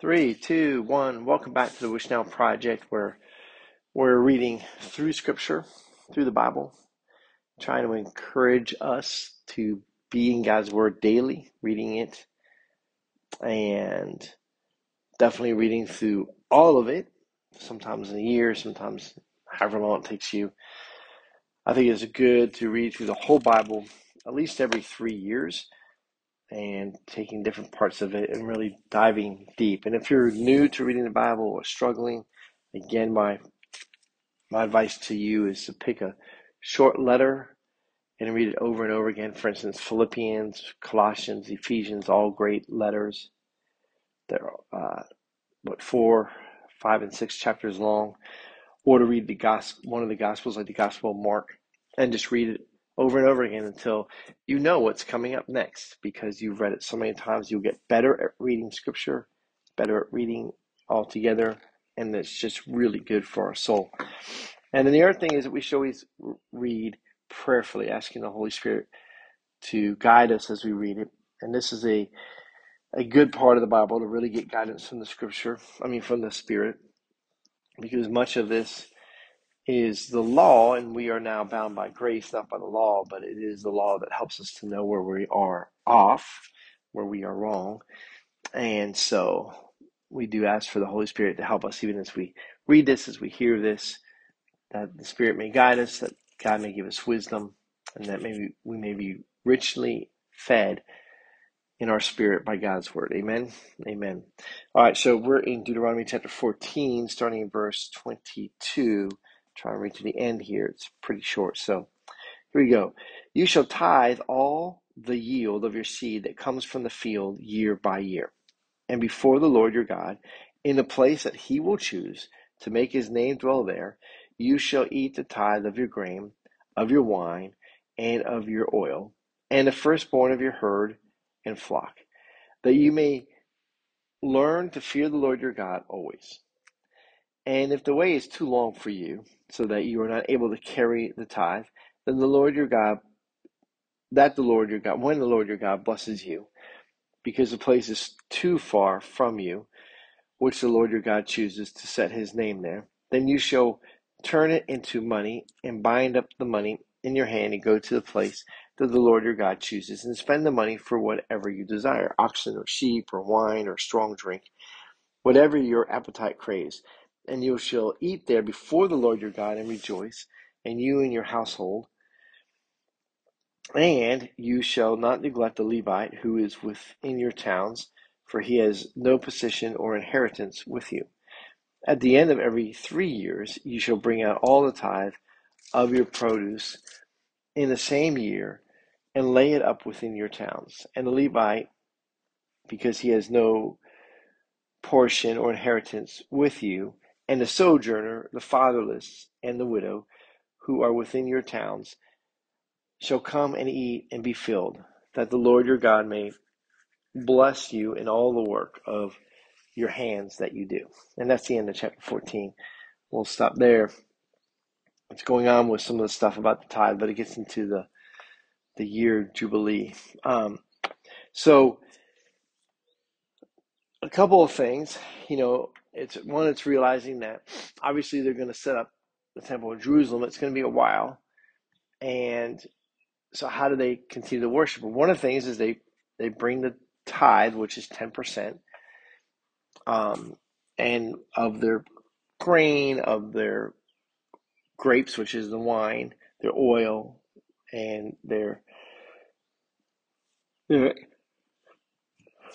Three, two, one. Welcome back to the Wish Now Project, where we're reading through Scripture, through the Bible, trying to encourage us to be in God's Word daily, reading it, and definitely reading through all of it, sometimes in a year, sometimes however long it takes you. I think it's good to read through the whole Bible at least every three years and taking different parts of it and really diving deep. And if you're new to reading the Bible or struggling, again, my my advice to you is to pick a short letter and read it over and over again. For instance, Philippians, Colossians, Ephesians, all great letters. They're uh, what four, five, and six chapters long. Or to read the gospel, one of the gospels, like the Gospel of Mark, and just read it over and over again until you know what's coming up next because you've read it so many times. You'll get better at reading scripture, better at reading altogether, and it's just really good for our soul. And then the other thing is that we should always read prayerfully, asking the Holy Spirit to guide us as we read it. And this is a a good part of the Bible to really get guidance from the scripture, I mean from the Spirit, because much of this is the law, and we are now bound by grace, not by the law, but it is the law that helps us to know where we are off, where we are wrong. And so we do ask for the Holy Spirit to help us even as we read this, as we hear this, that the Spirit may guide us, that God may give us wisdom, and that maybe we may be richly fed in our spirit by God's word. Amen. Amen. All right, so we're in Deuteronomy chapter 14, starting in verse 22. Try and read to the end here. It's pretty short. So here we go. You shall tithe all the yield of your seed that comes from the field year by year. And before the Lord your God, in the place that he will choose to make his name dwell there, you shall eat the tithe of your grain, of your wine, and of your oil, and the firstborn of your herd and flock, that you may learn to fear the Lord your God always. And if the way is too long for you, so that you are not able to carry the tithe, then the Lord your God, that the Lord your God, when the Lord your God blesses you, because the place is too far from you, which the Lord your God chooses to set his name there, then you shall turn it into money and bind up the money in your hand and go to the place that the Lord your God chooses and spend the money for whatever you desire oxen or sheep or wine or strong drink, whatever your appetite craves and you shall eat there before the Lord your God and rejoice, and you and your household. And you shall not neglect the Levite who is within your towns, for he has no possession or inheritance with you. At the end of every three years, you shall bring out all the tithe of your produce in the same year and lay it up within your towns. And the Levite, because he has no portion or inheritance with you, and the sojourner, the fatherless, and the widow, who are within your towns, shall come and eat and be filled, that the Lord your God may bless you in all the work of your hands that you do. And that's the end of chapter 14. We'll stop there. It's going on with some of the stuff about the tithe, but it gets into the the year jubilee. Um, so a couple of things, you know, it's one, it's realizing that obviously they're going to set up the temple in Jerusalem. It's going to be a while, and so how do they continue to worship? One of the things is they they bring the tithe, which is ten percent, um, and of their grain, of their grapes, which is the wine, their oil, and their their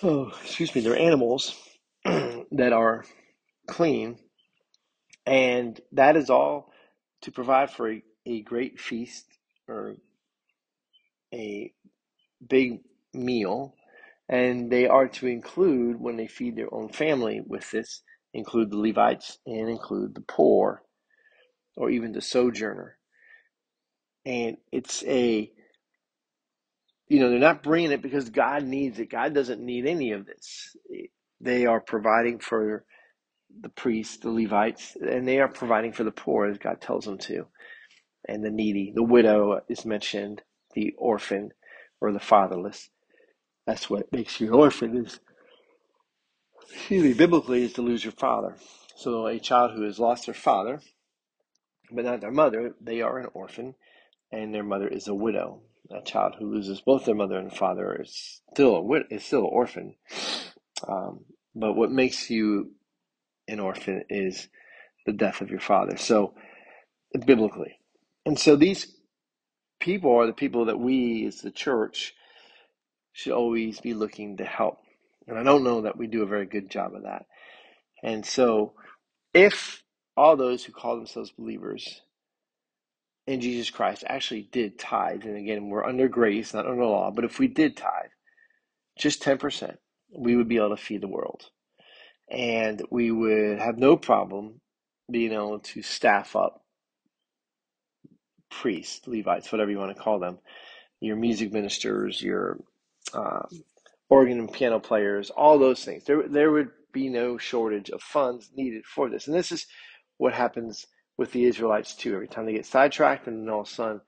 oh, excuse me, their animals that are clean And that is all to provide for a, a great feast or a big meal. And they are to include, when they feed their own family with this, include the Levites and include the poor or even the sojourner. And it's a, you know, they're not bringing it because God needs it. God doesn't need any of this. They are providing for the priests, the Levites, and they are providing for the poor as God tells them to, and the needy. The widow is mentioned, the orphan or the fatherless. That's what makes you an orphan is excuse me, biblically is to lose your father. So a child who has lost their father, but not their mother, they are an orphan, and their mother is a widow. A child who loses both their mother and father is still a wid- is still an orphan. Um, but what makes you an orphan is the death of your father. So biblically, and so these people are the people that we as the church should always be looking to help. And I don't know that we do a very good job of that. And so, if all those who call themselves believers in Jesus Christ actually did tithe, and again, we're under grace, not under law, but if we did tithe, just 10%, we would be able to feed the world. And we would have no problem being able to staff up priests, Levites, whatever you want to call them, your music ministers, your um, organ and piano players, all those things. There, there would be no shortage of funds needed for this. And this is what happens with the Israelites too. Every time they get sidetracked, and then all of a sudden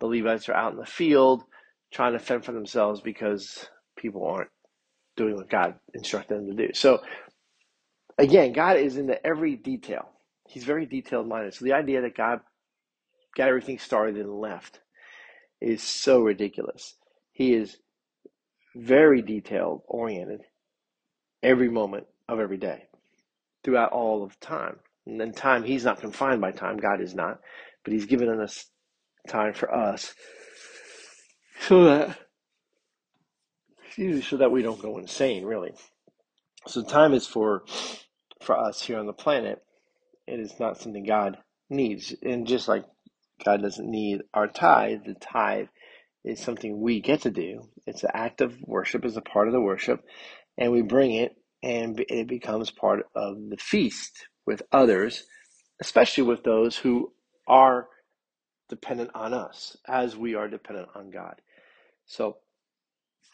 the Levites are out in the field trying to fend for themselves because people aren't doing what God instructed them to do. So again, God is into every detail. He's very detailed minded. So the idea that God got everything started and left is so ridiculous. He is very detailed oriented every moment of every day throughout all of time. And then time, he's not confined by time. God is not. But he's given us time for us so that excuse me, so that we don't go insane, really. So time is for for us here on the planet. It is not something God needs. And just like God doesn't need our tithe, the tithe is something we get to do. It's an act of worship, is a part of the worship, and we bring it, and it becomes part of the feast with others, especially with those who are dependent on us, as we are dependent on God. So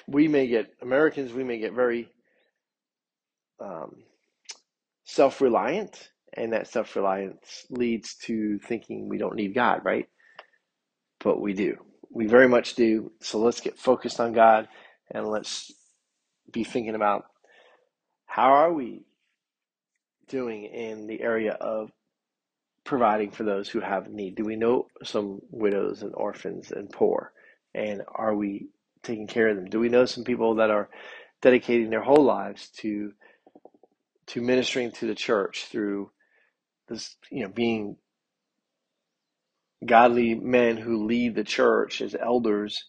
we may get Americans, we may get very um, self-reliant, and that self-reliance leads to thinking we don't need God, right? But we do. We very much do. So let's get focused on God and let's be thinking about how are we doing in the area of providing for those who have need? Do we know some widows and orphans and poor? And are we taking care of them? Do we know some people that are dedicating their whole lives to to ministering to the church through this, you know, being godly men who lead the church as elders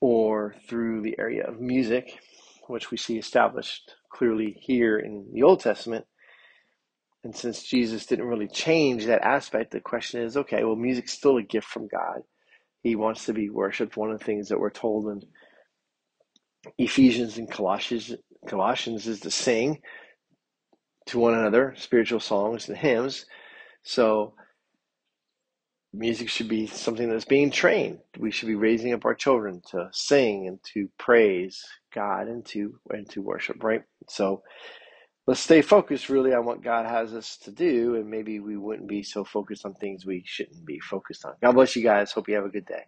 or through the area of music, which we see established clearly here in the Old Testament. And since Jesus didn't really change that aspect, the question is okay, well, music's still a gift from God. He wants to be worshiped. One of the things that we're told in Ephesians and Colossians, Colossians is to sing to one another spiritual songs and hymns. So music should be something that's being trained. We should be raising up our children to sing and to praise God and to and to worship, right? So let's stay focused really on what God has us to do, and maybe we wouldn't be so focused on things we shouldn't be focused on. God bless you guys. Hope you have a good day.